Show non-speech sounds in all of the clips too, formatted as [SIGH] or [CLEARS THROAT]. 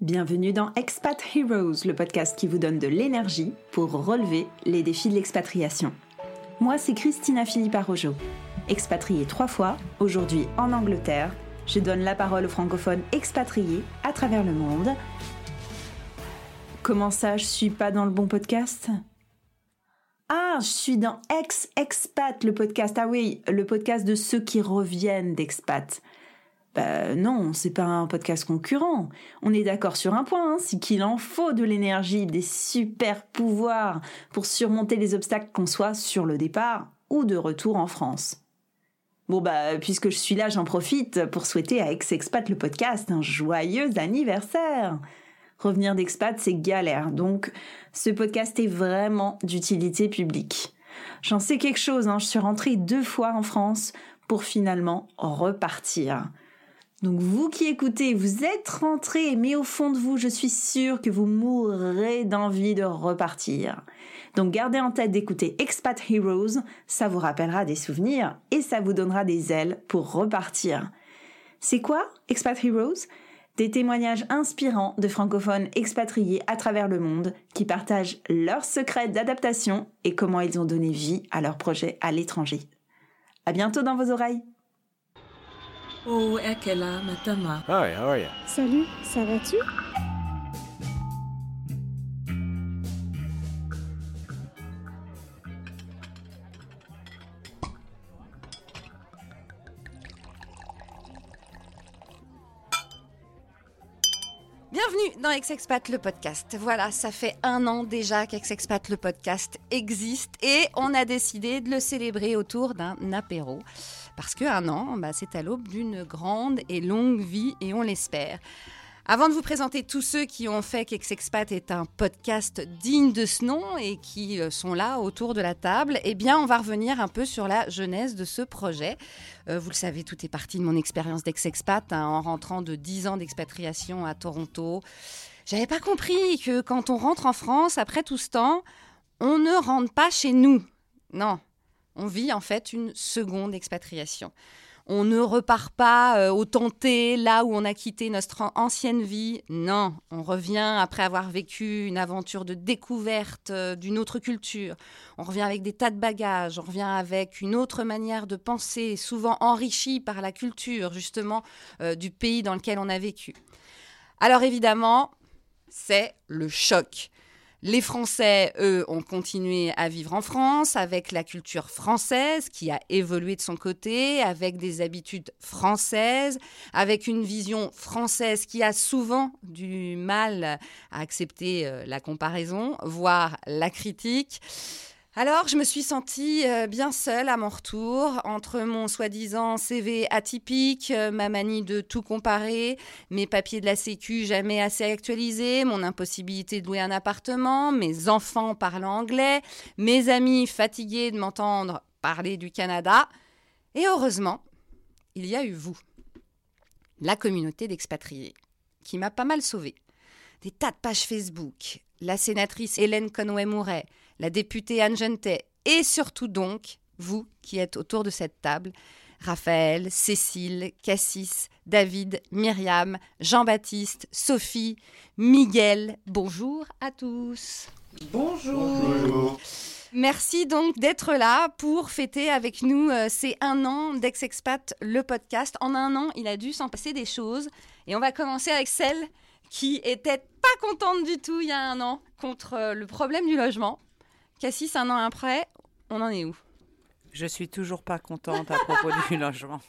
Bienvenue dans Expat Heroes, le podcast qui vous donne de l'énergie pour relever les défis de l'expatriation. Moi, c'est Christina Philippe Arrojo. Expatriée trois fois, aujourd'hui en Angleterre, je donne la parole aux francophones expatriés à travers le monde. Comment ça, je suis pas dans le bon podcast? Ah, je suis dans Ex-Expat, le podcast. Ah oui, le podcast de ceux qui reviennent d'expat. Bah non, c'est pas un podcast concurrent. On est d'accord sur un point, hein, c'est qu'il en faut de l'énergie, des super pouvoirs pour surmonter les obstacles qu'on soit sur le départ ou de retour en France. Bon bah puisque je suis là, j'en profite pour souhaiter à Ex-Expat le podcast un joyeux anniversaire. Revenir d'expat, c'est galère, donc ce podcast est vraiment d'utilité publique. J'en sais quelque chose, hein, je suis rentrée deux fois en France pour finalement repartir. Donc vous qui écoutez, vous êtes rentrés, mais au fond de vous, je suis sûre que vous mourrez d'envie de repartir. Donc gardez en tête d'écouter Expat Heroes, ça vous rappellera des souvenirs et ça vous donnera des ailes pour repartir. C'est quoi Expat Heroes? Des témoignages inspirants de francophones expatriés à travers le monde qui partagent leurs secrets d'adaptation et comment ils ont donné vie à leurs projets à l'étranger. À bientôt dans vos oreilles Oh, Ekela, Matama. Hi, how are you? Salut, ça va-tu? Bienvenue dans Ex-Expat le podcast. Voilà, ça fait un an déjà qu'Ex-Expat le podcast existe et on a décidé de le célébrer autour d'un apéro. Parce qu'un an, bah, c'est à l'aube d'une grande et longue vie et on l'espère. Avant de vous présenter tous ceux qui ont fait qu'Ex-Expat est un podcast digne de ce nom et qui euh, sont là autour de la table, eh bien, on va revenir un peu sur la genèse de ce projet. Euh, vous le savez, tout est parti de mon expérience d'ex-expat hein, en rentrant de 10 ans d'expatriation à Toronto. J'avais pas compris que quand on rentre en France, après tout ce temps, on ne rentre pas chez nous. Non, on vit en fait une seconde expatriation. On ne repart pas euh, au tenté là où on a quitté notre ancienne vie. Non, on revient après avoir vécu une aventure de découverte euh, d'une autre culture. On revient avec des tas de bagages, on revient avec une autre manière de penser, souvent enrichie par la culture justement euh, du pays dans lequel on a vécu. Alors évidemment, c'est le choc. Les Français, eux, ont continué à vivre en France avec la culture française qui a évolué de son côté, avec des habitudes françaises, avec une vision française qui a souvent du mal à accepter euh, la comparaison, voire la critique. Alors, je me suis sentie euh, bien seule à mon retour, entre mon soi-disant CV atypique, euh, ma manie de tout comparer, mes papiers de la Sécu jamais assez actualisés, mon impossibilité de louer un appartement, mes enfants parlant anglais, mes amis fatigués de m'entendre parler du Canada. Et heureusement, il y a eu vous, la communauté d'expatriés, qui m'a pas mal sauvée. Des tas de pages Facebook, la sénatrice Hélène Conway-Mouret, la députée Anne Gentet et surtout donc vous qui êtes autour de cette table, Raphaël, Cécile, Cassis, David, Myriam, Jean-Baptiste, Sophie, Miguel. Bonjour à tous. Bonjour. Merci donc d'être là pour fêter avec nous euh, ces un an d'Ex-Expat, le podcast. En un an, il a dû s'en passer des choses. Et on va commencer avec celle qui était pas contente du tout il y a un an contre euh, le problème du logement. Cassis, un an après, on en est où? Je suis toujours pas contente à propos du [LAUGHS] logement.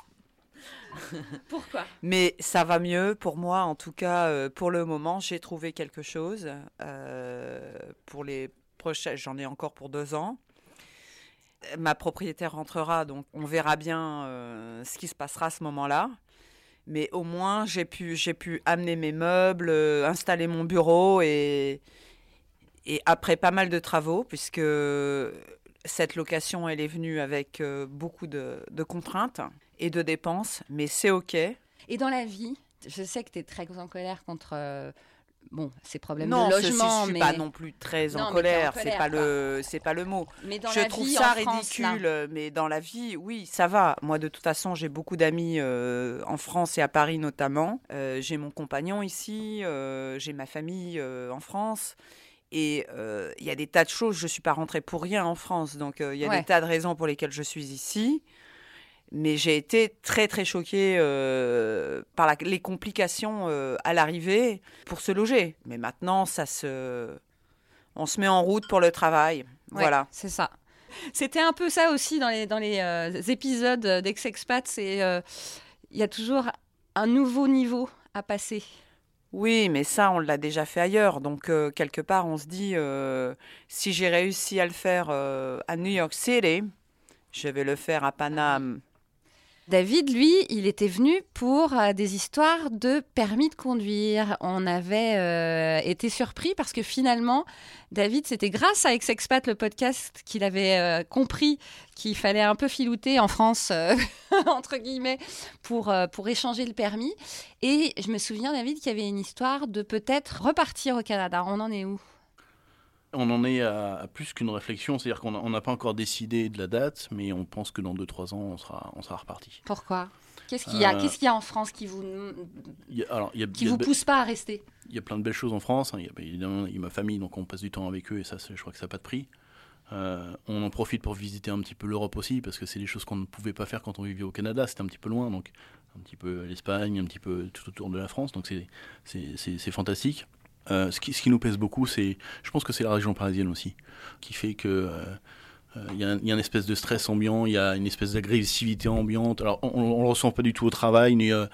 Pourquoi? Mais ça va mieux pour moi, en tout cas, euh, pour le moment, j'ai trouvé quelque chose. Euh, pour les prochains, j'en ai encore pour deux ans. Ma propriétaire rentrera, donc on verra bien euh, ce qui se passera à ce moment-là. Mais au moins, j'ai pu, j'ai pu amener mes meubles, installer mon bureau et, et après pas mal de travaux, puisque cette location, elle est venue avec euh, beaucoup de, de contraintes et de dépenses, mais c'est OK. Et dans la vie, je sais que tu es très en colère contre euh, bon, ces problèmes non, de logement, je suis mais pas non plus très Non, en en colère. C'est colère, pas le, c'est pas le mot. mais dans je la trouve vie ça France, ridicule, mais dans la vie, oui, ça va. Moi, de toute façon, j'ai beaucoup d'amis euh, en France et à Paris notamment. Euh, j'ai mon compagnon ici, euh, j'ai ma famille en France. Et euh, il y a des tas de choses. Je suis pas rentrée pour rien en France, donc euh, il y a Ouais. des tas de raisons pour lesquelles je suis ici. Mais j'ai été très très choquée euh, par la- les complications à l'arrivée pour se loger. Mais maintenant, ça se, on se met en route pour le travail. Ouais, Voilà. C'est ça. C'était un peu ça aussi dans les, dans les épisodes d'Ex-Expat. Il y a toujours un nouveau niveau à passer. Oui, mais ça, on l'a déjà fait ailleurs. Donc, euh, quelque part, on se dit, euh, si j'ai réussi à le faire euh, à New York City, je vais le faire à Paname. David, lui, il était venu pour euh, des histoires de permis de conduire. On avait euh, été surpris parce que finalement, David, c'était grâce à Ex-Expat, le podcast, qu'il avait euh, compris qu'il fallait un peu filouter en France, [LAUGHS] entre guillemets, pour, pour échanger le permis. Et je me souviens, David, qu'il y avait une histoire de peut-être repartir au Canada. On en est où? On en est à, à plus qu'une réflexion, c'est-à-dire qu'on n'a pas encore décidé de la date, mais on pense que dans 2-3 ans, on sera, on sera reparti. Pourquoi? Qu'est-ce qu'il y a Euh, Qu'est-ce qu'il y a en France qui vous, Il y a, alors, il y a, qui il y a vous pousse pas à rester? il y a plein de belles choses en France. hein. Il y a, bah, évidemment, il y a ma famille, donc on passe du temps avec eux, et ça, je crois que ça n'a pas de prix. Euh, on en profite pour visiter un petit peu l'Europe aussi, parce que c'est des choses qu'on ne pouvait pas faire quand on vivait au Canada, c'était un petit peu loin, donc un petit peu l'Espagne, un petit peu tout autour de la France, donc c'est fantastique. Euh, ce, qui, nous pèse beaucoup, c'est, je pense que c'est la région parisienne aussi, qui fait que euh, euh, il il y a une espèce de stress ambiant, il y a une espèce d'agressivité ambiante. Alors, on ne le ressent pas du tout au travail, ni, euh,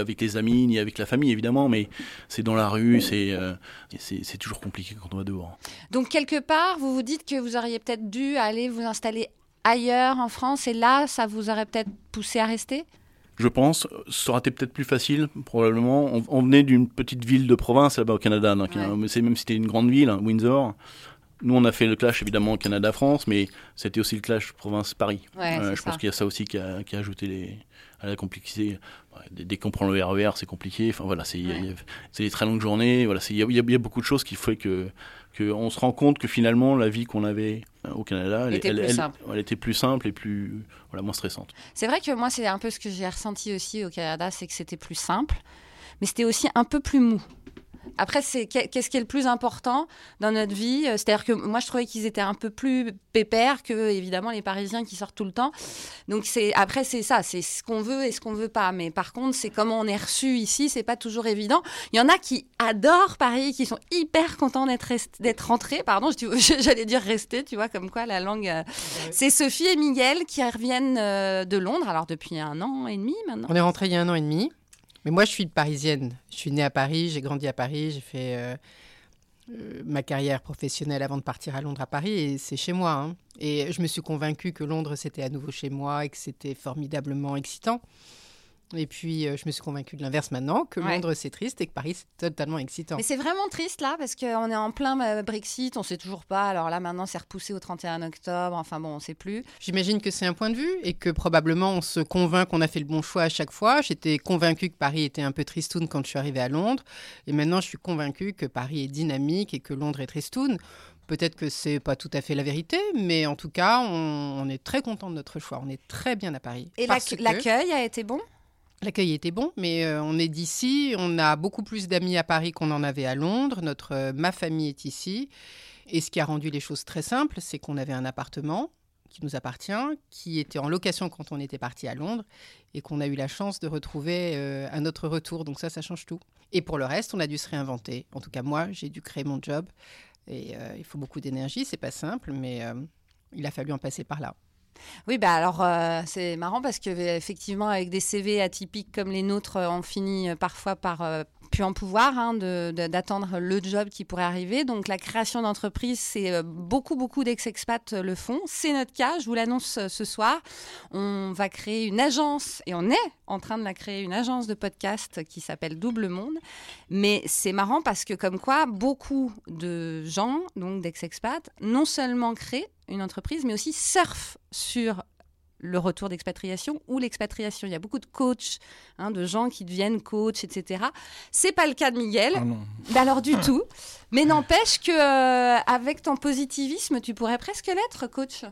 avec les amis, ni avec la famille, évidemment, mais c'est dans la rue, euh, c'est c'est toujours compliqué quand on va dehors. Donc quelque part, vous vous dites que vous auriez peut-être dû aller vous installer ailleurs en France et là, ça vous aurait peut-être poussé à rester? Je pense, ça aurait été peut-être plus facile, probablement. On, on venait d'une petite ville de province là-bas au Canada, donc, Ouais. euh, c'est même si c'était une grande ville, hein, Windsor. Nous, on a fait le clash évidemment Canada-France, mais c'était aussi le clash province-Paris. Ouais, Euh, je ça. pense qu'il y a ça aussi qui a, qui a ajouté les, à la complexité. Dès, dès qu'on prend le RER, c'est compliqué. Enfin voilà, c'est des très longues journées. Voilà, il y, y a- il y a beaucoup de choses qui fait que, que on se rend compte que finalement la vie qu'on avait euh, au Canada, elle, Était elle- plus elle était plus simple et plus voilà moins stressante. C'est vrai que moi, c'est un peu ce que j'ai ressenti aussi au Canada, c'est que c'était plus simple, mais c'était aussi un peu plus mou. Après, c'est qu'est- qu'est-ce qui est le plus important dans notre vie Euh, C'est-à-dire que moi, je trouvais qu'ils étaient un peu plus pépères que, évidemment, les Parisiens qui sortent tout le temps. Donc, c'est après, c'est ça, c'est ce qu'on veut et ce qu'on veut pas. Mais par contre, c'est comment on est reçu ici, c'est pas toujours évident. Il y en a qui adorent Paris, qui sont hyper contents d'être rentrés. Pardon, [LAUGHS] j'allais dire rester, tu vois, comme quoi la langue. euh, C'est Sophie et Miguel qui reviennent euh, de Londres, alors depuis un an et demi maintenant. On est rentré il y a un an et demi. Mais moi, je suis parisienne. Je suis née à Paris, j'ai grandi à Paris, j'ai fait euh, euh, ma carrière professionnelle avant de partir à Londres à Paris et c'est chez moi. hein. Et je me suis convaincue que Londres, c'était à nouveau chez moi et que c'était formidablement excitant. Et puis, euh, je me suis convaincue de l'inverse maintenant, que Ouais. Londres, c'est triste et que Paris, c'est totalement excitant. Mais c'est vraiment triste là, parce qu'on est en plein euh, Brexit, on sait toujours pas. Alors là, maintenant, c'est repoussé au 31 octobre. Enfin bon, on sait plus. J'imagine que c'est un point de vue et que probablement on se convainc qu'on a fait le bon choix à chaque fois. J'étais convaincue que Paris était un peu tristoun quand je suis arrivée à Londres et maintenant je suis convaincue que Paris est dynamique et que Londres est tristoun. Peut-être que c'est pas tout à fait la vérité, mais en tout cas, on, on est très content de notre choix. On est très bien à Paris. Et que l'accueil a été bon? L'accueil était bon, mais euh, on est d'ici. On a beaucoup plus d'amis à Paris qu'on en avait à Londres. Notre, euh, ma famille est ici. Et ce qui a rendu les choses très simples, c'est qu'on avait un appartement qui nous appartient, qui était en location quand on était parti à Londres, et qu'on a eu la chance de retrouver euh, à notre retour. Donc ça, ça change tout. Et pour le reste, on a dû se réinventer. En tout cas, moi, j'ai dû créer mon job. Et il faut beaucoup d'énergie, c'est pas simple, mais il a fallu en passer par là. Oui, bah alors euh, c'est marrant parce que effectivement, avec des CV atypiques comme les nôtres, euh, on finit euh, parfois par euh, plus en pouvoir hein, d'attendre le job qui pourrait arriver. Donc la création d'entreprise, c'est beaucoup, beaucoup d'ex-expats le font. C'est notre cas, je vous l'annonce ce soir. On va créer une agence et on est en train de la créer, une agence de podcast qui s'appelle Double Monde. Mais c'est marrant parce que comme quoi, beaucoup de gens, donc d'ex-expats, non seulement créent une entreprise, mais aussi surfent sur le retour d'expatriation ou l'expatriation. Il y a beaucoup de coachs, hein, de gens qui deviennent coachs, etc. C'est pas le cas de Miguel. Ah non. [LAUGHS] Bah alors du tout. Mais n'empêche que euh, avec ton positivisme, tu pourrais presque l'être, coach.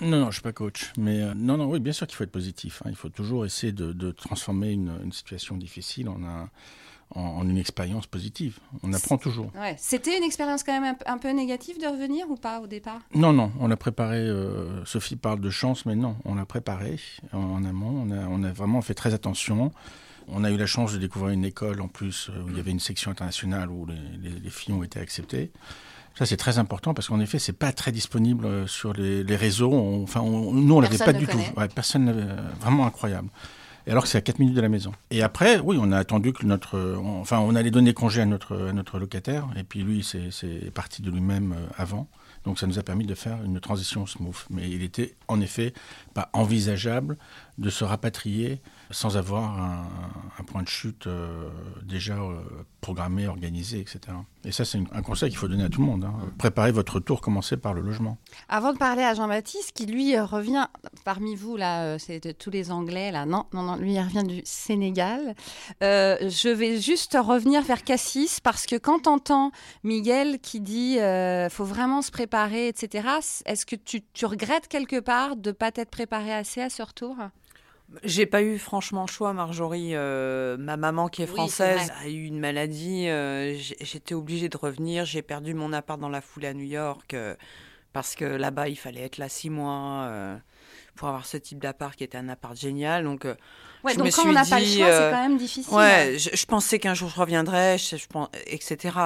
Non, non, je suis pas coach. Mais euh, non, non, oui, bien sûr qu'il faut être positif. hein. Il faut toujours essayer de, de transformer une, une situation difficile en, un- en, en une expérience positive. On apprend toujours. Ouais. C'était une expérience quand même un, peu- un peu négative de revenir ou pas au départ? Non, non, on a préparé. euh, Sophie parle de chance, mais non, on a préparé en, en amont. On a, on a vraiment fait très attention. On a eu la chance de découvrir une école en plus euh, où il y avait une section internationale où les, les- les filles ont été acceptées. Ça, c'est très important parce qu'en effet, c'est pas très disponible euh, sur les, les réseaux. On- enfin, on- nous, on l'avait pas du connaît. tout. Ouais, personne n'avait. Vraiment incroyable. Et alors que c'est à 4 minutes de la maison. Et après, oui, on a attendu que notre. enfin, on allait donner congé à notre, à notre locataire. Et puis lui, c'est c'est parti de lui-même euh, avant. Donc ça nous a permis de faire une transition smooth. Mais il était en effet pas envisageable de se rapatrier sans avoir un, un point de chute euh, déjà euh, programmé, organisé, etc. Et ça, c'est un conseil qu'il faut donner à tout le monde. hein. Préparez votre retour, commencez par le logement. Avant de parler à Jean-Baptiste, qui lui euh, revient parmi vous, là, c'est de tous les Anglais, là, non, non, non, lui, il revient du Sénégal. Euh, je vais juste revenir vers Cassis, parce que quand t'entends Miguel qui dit faut vraiment se préparer, etc., est-ce que tu, tu regrettes quelque part de pas t'être préparé assez à ce retour? J'ai pas eu franchement le choix, Marjorie. Euh, ma maman, qui est Oui, française, a eu une maladie. euh, J'étais obligée de revenir. J'ai perdu mon appart dans la foulée à New York euh, parce que là-bas, il fallait être là six mois pour avoir ce type d'appart qui était un appart génial. Donc, Ouais, Je donc me quand on suis n'a pas le choix, c'est quand même difficile. Ouais, je, je pensais qu'un jour je reviendrais, je, je pense, etc.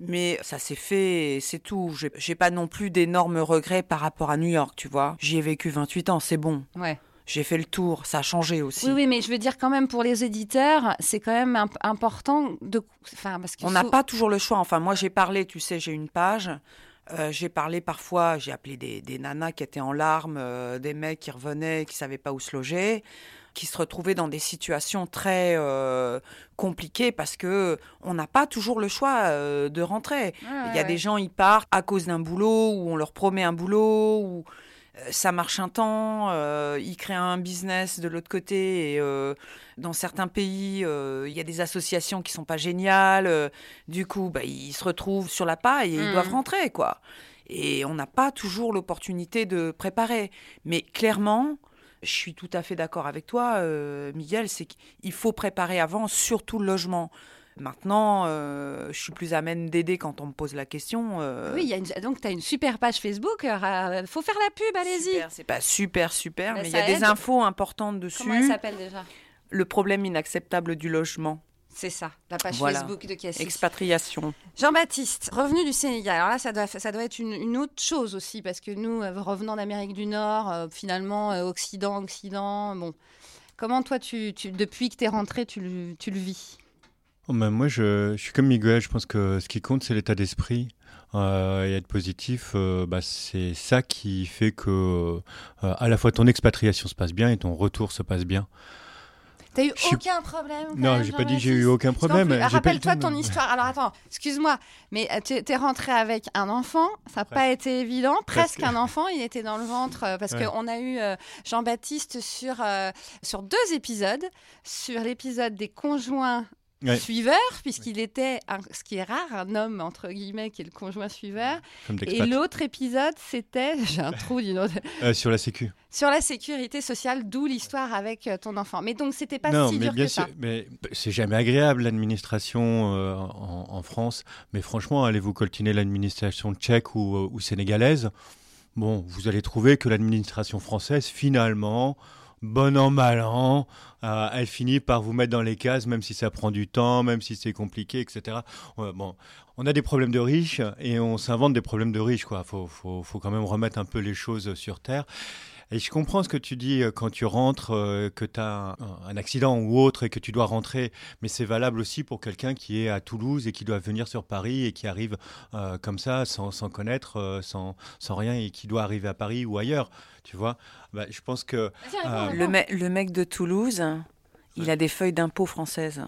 Mais ça s'est fait, c'est tout. J'ai pas non plus d'énormes regrets par rapport à New York, tu vois. J'y ai vécu 28 ans, c'est bon. Ouais. J'ai fait le tour, ça a changé aussi. Oui, oui, mais je veux dire quand même pour les éditeurs, c'est quand même imp- important de, enfin parce On n'a faut- pas toujours le choix. Enfin, moi, j'ai parlé, tu sais, j'ai une page. euh, j'ai parlé parfois, j'ai appelé des, des nanas qui étaient en larmes, euh, des mecs qui revenaient, qui savaient pas où se loger, qui se retrouvaient dans des situations très euh, compliquées parce que on n'a pas toujours le choix de rentrer. Il y a ouais, des gens, ils partent à cause d'un boulot, ou on leur promet un boulot, ou ça marche un temps, euh, ils créent un business de l'autre côté, et euh, dans certains pays, euh, il y a des associations qui sont pas géniales, euh, du coup, bah, ils se retrouvent sur la paille et ils Mhm. doivent rentrer, quoi. Et on n'a pas toujours l'opportunité de préparer. Mais clairement, je suis tout à fait d'accord avec toi, euh, Miguel, c'est qu'il faut préparer avant, surtout le logement. Maintenant, euh, je suis plus amène d'aider quand on me pose la question. euh, Oui, il y a une- donc tu as une super page Facebook. Il faut faire la pub, allez-y. super, C'est pas super, super, Mais mais il y a des infos importantes dessus. Comment elle s'appelle déjà? Le problème inacceptable du logement, C'est ça, la page Voilà. Facebook de Cassis. expatriation. Jean-Baptiste, revenu du Sénégal. Alors là, ça doit, ça doit être une, une autre chose aussi, parce que nous, euh, revenant d'Amérique du Nord, euh, finalement, euh, Occident, Occident, bon. Comment toi, tu, tu- depuis que tu es rentré, tu le, tu le vis? Oh, ben, moi, je, je suis comme Miguel. Je pense que ce qui compte, c'est l'état d'esprit. Euh, et être positif, euh, bah, c'est ça qui fait que euh, à la fois ton expatriation se passe bien et ton retour se passe bien. T'as eu aucun problème Non, j'ai pas dit que j'ai eu aucun problème. Rappelle-toi ton histoire. Alors attends, excuse-moi, mais euh, tu es rentré avec un enfant, ça n'a pas été évident, presque, Presque. un enfant, il était dans le ventre, parce Ouais. qu'on a eu euh, Jean-Baptiste sur, euh, sur deux épisodes, sur l'épisode des conjoints Ouais. suiveurs, puisqu'il était, un- ce qui est rare, un homme, entre guillemets, qui est le conjoint suiveur, et l'autre épisode, c'était, [LAUGHS] j'ai un trou d'une autre, Euh, sur la sécu. sur la sécurité sociale, d'où l'histoire avec euh, ton enfant. Mais donc, c'était pas non, si mais dur bien que sûr, ça. mais c'est jamais agréable l'administration euh, en, en France. Mais franchement, allez-vous coltiner l'administration tchèque ou, ou sénégalaise? Bon, vous allez trouver que l'administration française, finalement, bon an mal an, euh, elle finit par vous mettre dans les cases, même si ça prend du temps, même si c'est compliqué, etc. Bon, on a des problèmes de riches et on s'invente des problèmes de riches, quoi. Faut, faut, faut quand même remettre un peu les choses sur terre. Et je comprends ce que tu dis euh, quand tu rentres, euh, que tu as un, un accident ou autre et que tu dois rentrer, mais c'est valable aussi pour quelqu'un qui est à Toulouse et qui doit venir sur Paris et qui arrive euh, comme ça, sans, sans connaître, euh, sans, sans rien, et qui doit arriver à Paris ou ailleurs, tu vois. Bah, je pense que... Euh. Le, me- le mec de Toulouse, il a des feuilles d'impôt françaises.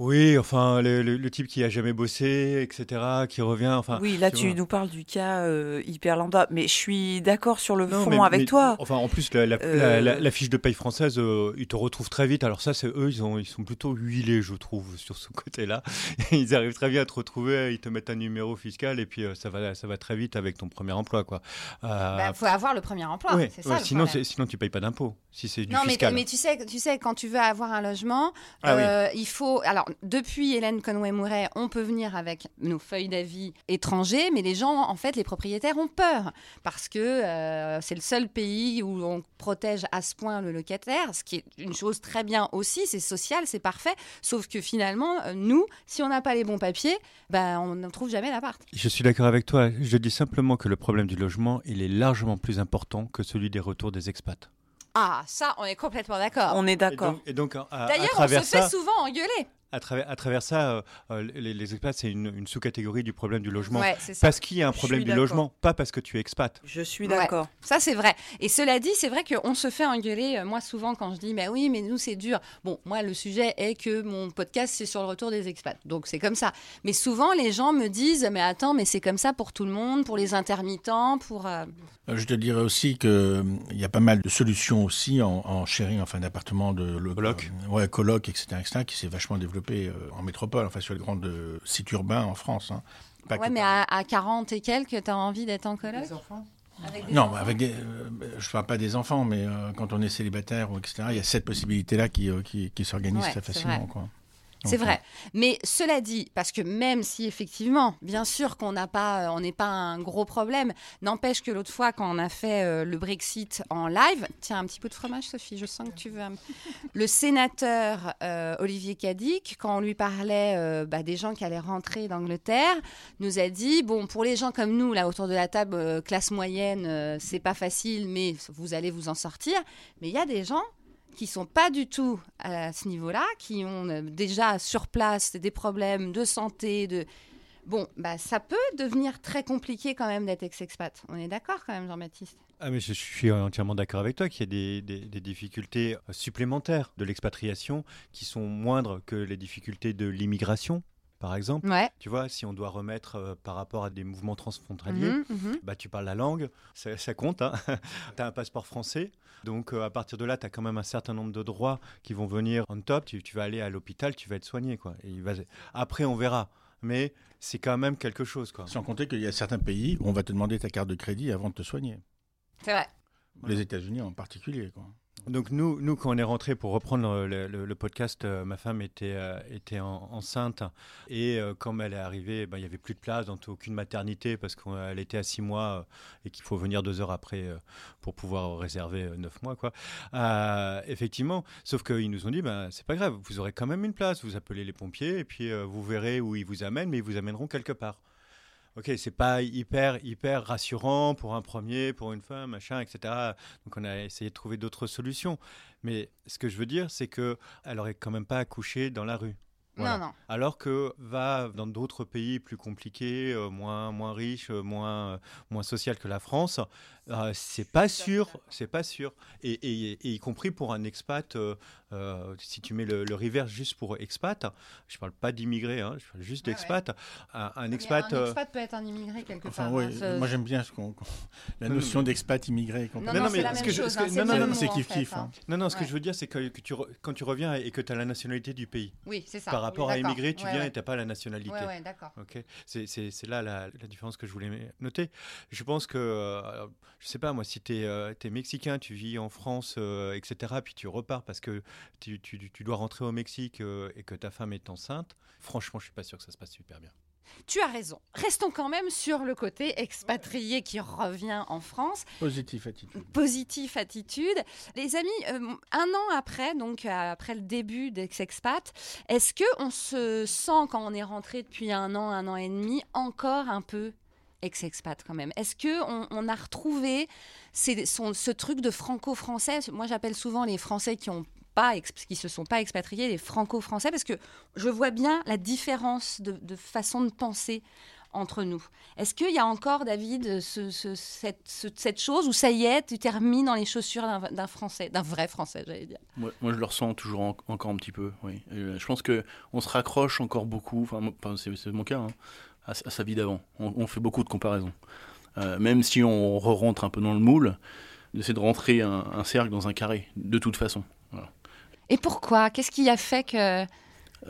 Oui, enfin, le, le- le type qui a jamais bossé, etc., qui revient, enfin... oui, là, tu vois. nous parles du cas euh, hyper lambda. Mais je suis d'accord sur le Non, fond mais- avec mais- toi. Enfin, en plus, la, la- Euh, la- la- la fiche de paye française, euh, ils te retrouvent très vite. Alors ça, c'est eux, ils, ont, ils sont plutôt huilés, je trouve, sur ce côté-là. [LAUGHS] Ils arrivent très bien à te retrouver, ils te mettent un numéro fiscal et puis euh, ça va, ça va très vite avec ton premier emploi, quoi. Euh, Bah, faut avoir le premier emploi. ouais, c'est ça ouais, le sinon, sinon, tu payes pas d'impôt si c'est du Non, mais, fiscal. mais tu sais, tu sais, quand tu veux avoir un logement, Ah oui. il faut. Alors, depuis Hélène Conway-Mouret, on peut venir avec nos feuilles d'avis étrangers, mais les gens, en fait, les propriétaires ont peur parce que euh, c'est le seul pays où on protège à ce point le locataire, ce qui est une chose très bien aussi, c'est social, c'est parfait. Sauf que finalement, euh, nous, si on n'a pas les bons papiers, ben, on ne trouve jamais l'appart. Je suis d'accord avec toi. Je dis simplement que le problème du logement, il est largement plus important que celui des retours des expats. Ah, ça, on est complètement d'accord. On est d'accord. et donc, D'ailleurs, on se fait ça, souvent engueuler. À travers, à travers ça, euh, euh, les, les expats, c'est une, une sous-catégorie du problème du logement. Ouais, c'est ça. Parce qu'il y a un problème du logement, pas parce que tu es expat. Je suis Ouais. d'accord. Ça, c'est vrai. Et cela dit, c'est vrai qu'on se fait engueuler, euh, moi, souvent, quand je dis, mais oui, mais nous, c'est dur. Bon, moi, le sujet est que mon podcast, c'est sur le retour des expats. Donc, c'est comme ça. Mais souvent, les gens me disent, mais attends, mais c'est comme ça pour tout le monde, pour les intermittents, pour. euh, Je te dirais aussi qu'il y a pas mal de solutions aussi en, en sharing, enfin d'appartements de le, Coloc. euh, ouais, coloc, etc., etc., qui s'est vachement développé euh, en métropole, enfin sur les grands euh, sites urbains en France. hein. Pas Ouais, mais à, à 40 et quelques, t'as envie d'être en coloc? Avec des Non, enfants? avec des, euh, je parle pas des enfants, mais euh, quand on est célibataire ou etc., il y a cette possibilité-là qui, euh, qui, qui s'organise Ouais, très c'est facilement. vrai. Quoi. C'est vrai. Mais cela dit, parce que même si effectivement, bien sûr qu'on n'a pas, euh, on n'est pas un gros problème, n'empêche que l'autre fois, quand on a fait euh, le Brexit en live, tiens un petit peu de fromage, Sophie, je sens que tu veux. un- Le sénateur euh, Olivier Cadic, quand on lui parlait euh, bah, des gens qui allaient rentrer d'Angleterre, nous a dit bon, pour les gens comme nous là autour de la table, euh, classe moyenne, euh, c'est pas facile, mais vous allez vous en sortir. Mais il y a des gens qui sont pas du tout à ce niveau-là, qui ont euh, déjà sur place des problèmes de santé, de bon, bah ça peut devenir très compliqué quand même d'être ex-expat. On est d'accord quand même, Jean-Baptiste? Ah, mais je suis entièrement d'accord avec toi qu'il y a des, difficultés euh, supplémentaires de l'expatriation qui sont moindres que les difficultés de l'immigration, par exemple. Ouais. Tu vois, si on doit remettre euh, par rapport à des mouvements transfrontaliers, Mhm, mhm. bah, tu parles la langue, ça, ça compte. Hein. [LAUGHS] tu as un passeport français, donc euh, à partir de là, tu as quand même un certain nombre de droits qui vont venir on top. Tu, tu vas aller à l'hôpital, tu vas être soigné. Quoi. Et il va... Après, on verra. Mais c'est quand même quelque chose. Quoi. Sans compter qu'il y a certains pays où on va te demander ta carte de crédit avant de te soigner. C'est vrai. Les États-Unis en particulier. Quoi. Donc nous, nous, quand on est rentré pour reprendre le, podcast, euh, ma femme était, euh, était en- enceinte et euh, comme elle est arrivée, ben, il y avait plus de place dans aucune maternité parce qu'elle était à six mois et qu'il faut venir deux heures après pour pouvoir réserver neuf mois, quoi. Effectivement, sauf qu'ils nous ont dit, ben c'est pas grave, vous aurez quand même une place, vous appelez les pompiers et puis vous verrez où ils vous amènent, mais ils vous amèneront quelque part. Ok, c'est pas hyper hyper rassurant pour un premier, pour une femme, machin, etc. Donc on a essayé de trouver d'autres solutions. Mais ce que je veux dire, c'est que elle aurait quand même pas accouché dans la rue. Voilà. Non, non. Alors que va dans d'autres pays plus compliqués, euh, moins moins riches, euh, moins euh, moins social que la France, euh, c'est pas sûr, c'est pas sûr. Et, et- et y compris pour un expat, euh, euh, si tu mets le, le reverse juste pour expat, je parle pas d'immigré, hein, je parle juste Ouais, d'expat. Un, expat. un euh, expat peut être un immigré quelque Enfin, part. ouais, hein, moi j'aime bien ce la notion d'expat immigré. Non, Non, non, mais ce que je- chose. hein, non, c'est non, le non, c'est hein. hein. Non, non, ce que je veux dire, c'est que, que tu re- quand tu reviens et que tu as la nationalité du pays. Oui, c'est ça. Par rapport à immigré, tu viens et tu n'as pas la nationalité. Ouais, ouais, d'accord. Ok, c'est là la, la différence que je voulais noter. Je pense que, euh, je sais pas moi, si tu es, mexicain, tu vis en France, euh, etc., puis tu repars parce que tu, tu- tu dois rentrer au Mexique euh, et que ta femme est enceinte, franchement, je suis pas sûr que ça se passe super bien. Tu as raison. Restons quand même sur le côté expatrié qui revient en France. Positif attitude. Positif attitude. Les amis, euh, un an après, donc euh, après le début d'Ex-Expat, est-ce que on se sent quand on est rentré depuis un an, un an et demi, encore un peu ex-expat quand même Est-ce que on, a retrouvé ce truc de franco-français? Moi, j'appelle souvent les Français qui ont pas qui se sont pas expatriés les franco-français parce que je vois bien la différence de, façon de penser entre nous. Est-ce qu'il y a encore, David, ce- ce- cette, ce- cette chose où ça y est, tu t'es remis dans les chaussures d'un Français, d'un vrai Français, j'allais dire? Moi, moi, je le ressens toujours en- encore un petit peu. Oui. Euh, je pense que on se raccroche encore beaucoup. Enfin, c'est mon cas hein, à, à sa vie d'avant. On, on fait beaucoup de comparaisons. Euh, même si on re-rentre un peu dans le moule, d'essayer de rentrer un, un cercle dans un carré, de toute façon. Et pourquoi? Qu'est-ce qui a fait que... Euh,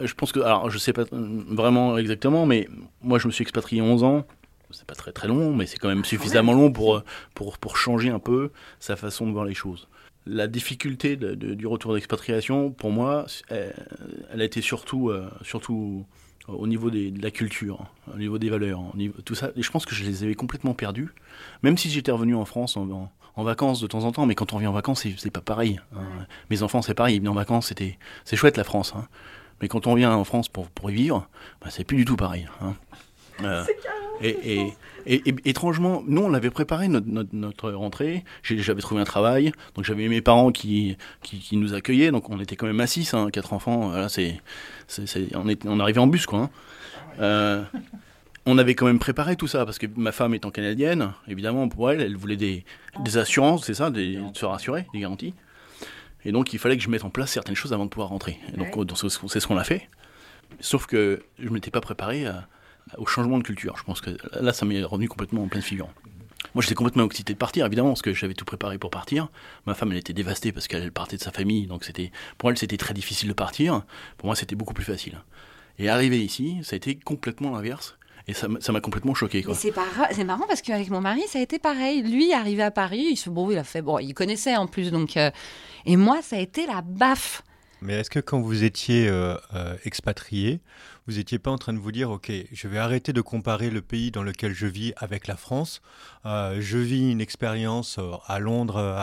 Je pense que, alors je sais pas euh, vraiment exactement, mais moi je me suis expatrié 11 ans. C'est pas très très long, mais c'est quand même suffisamment long pour, pour, pour changer un peu sa façon de voir les choses. La difficulté de- de- du retour d'expatriation, pour moi, elle, elle a été surtout, euh, surtout au niveau des- de la culture, hein, au niveau des valeurs, au niveau, tout ça. Et je pense que je les avais complètement perdus, même si j'étais revenu en France en, en- en vacances de temps en temps. Mais quand on vient en vacances, c'est pas pareil. hein. Mes enfants, c'est pareil, ils venaient en vacances, c'était c'est chouette la France. hein. Mais quand on vient en France pour, pour y vivre, bah, c'est plus du tout pareil. hein. Euh, et, et, et- et- étrangement, nous, on avait préparé notre, notre, notre rentrée. J'avais trouvé un travail, donc j'avais mes parents qui, qui, qui nous accueillaient. Donc on était quand même à 6, hein, quatre enfants. Voilà, c'est, c'est, c'est- on, est, on arrivait en bus, quoi. hein. Euh, on avait quand même préparé tout ça, parce que ma femme étant canadienne, évidemment, pour elle, elle voulait des, des assurances, c'est ça, des, de se rassurer, des garanties. Et donc, il fallait que je mette en place certaines choses avant de pouvoir rentrer. Et donc, c'est c'est ce qu'on a fait. Sauf que je ne m'étais pas préparé à- au changement de culture. Je pense que là, ça m'est revenu complètement en pleine figure. Moi, j'étais complètement excité de partir, évidemment, parce que j'avais tout préparé pour partir. Ma femme, elle était dévastée parce qu'elle partait de sa famille, donc c'était pour elle, c'était très difficile de partir. Pour moi, c'était beaucoup plus facile. Et arrivé ici, ça a été complètement l'inverse. Et ça m'a complètement choqué. C'est marrant parce qu'avec mon mari, ça a été pareil. Lui, arrivé à Paris, il se bon, il a fait bon, il connaissait en plus donc euh, et moi, ça a été la baffe. Mais est-ce que quand vous étiez euh, euh, expatrié, vous n'étiez pas en train de vous dire, OK, je vais arrêter de comparer le pays dans lequel je vis avec la France. Euh, je vis une expérience euh, à Londres, à-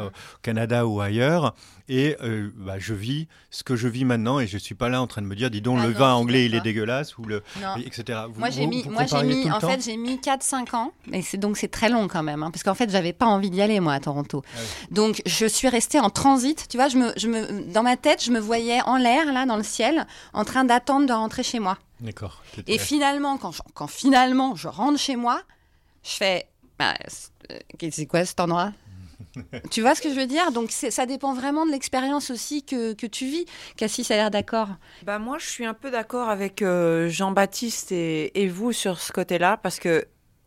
à- au Canada ou ailleurs, et euh, bah, je vis ce que je vis maintenant, et je suis pas là en train de me dire, dis donc, Ah le non, vin anglais, il est dégueulasse, ou le, Non. etc. Vous- Moi j'ai mis, moi j'ai mis, en fait j'ai mis 4-5 ans, et c'est donc c'est très long quand même, hein, parce qu'en fait j'avais pas envie d'y aller moi à Toronto. Ah Donc je suis restée en transit, tu vois, je me, je me, dans ma tête je me voyais en l'air là dans le ciel, en train d'attendre de rentrer chez moi. D'accord. Et finalement quand, je- quand finalement je rentre chez moi, je fais, bah, c'est quoi cet endroit? [LAUGHS] Tu vois ce que je veux dire? Donc ça dépend vraiment de l'expérience aussi que, que tu vis. Cassis a l'air d'accord. Bah moi, je suis un peu d'accord avec euh, Jean-Baptiste et, et vous sur ce côté-là, parce que